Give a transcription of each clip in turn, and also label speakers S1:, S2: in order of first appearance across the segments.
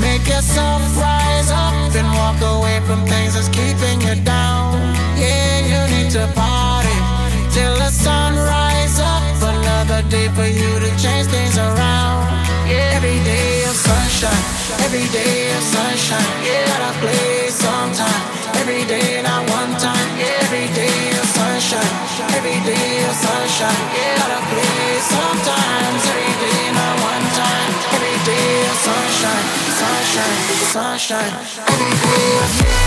S1: Make yourself rise up and walk away from things that's keeping you down. Yeah, you need to party till the sun rise up. Another day for you to change things around. Yeah, every day of sunshine, every day of sunshine. Yeah, gotta play sometime. Every day, not one time. Sunshine, sunshine. Every day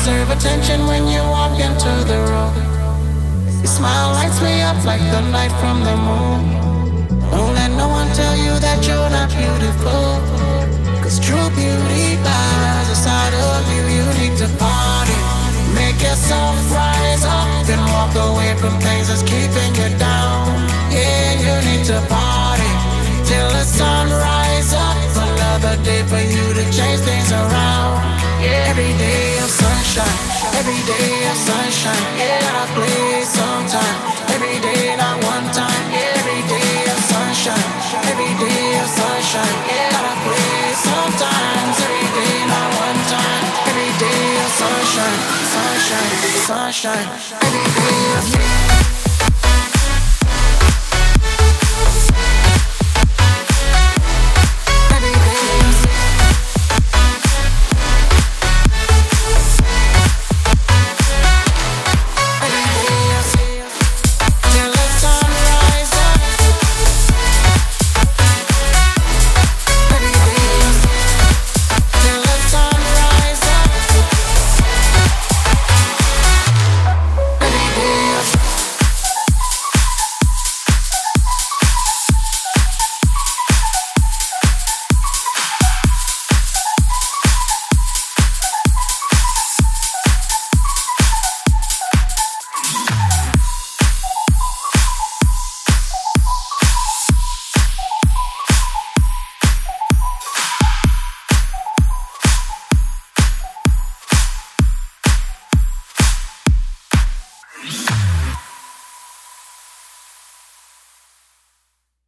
S1: deserve attention when you walk into the room. Your smile lights me up like the light from the moon. Don't let no one tell you that you're not beautiful. Cause true beauty lies inside of you. You need to party. Make yourself rise up and walk away from things that's keeping you down. Yeah, you need to party till the sun rise up. Another day for you to change things around. Yeah, every day sunshine, every day of sunshine. Yeah, gotta play sometime. Every day, not one time. Yeah, every day of sunshine, every day of sunshine. Yeah, gotta play sometimes. Every day, not one time. Every day of sunshine, sunshine, sunshine. Every day of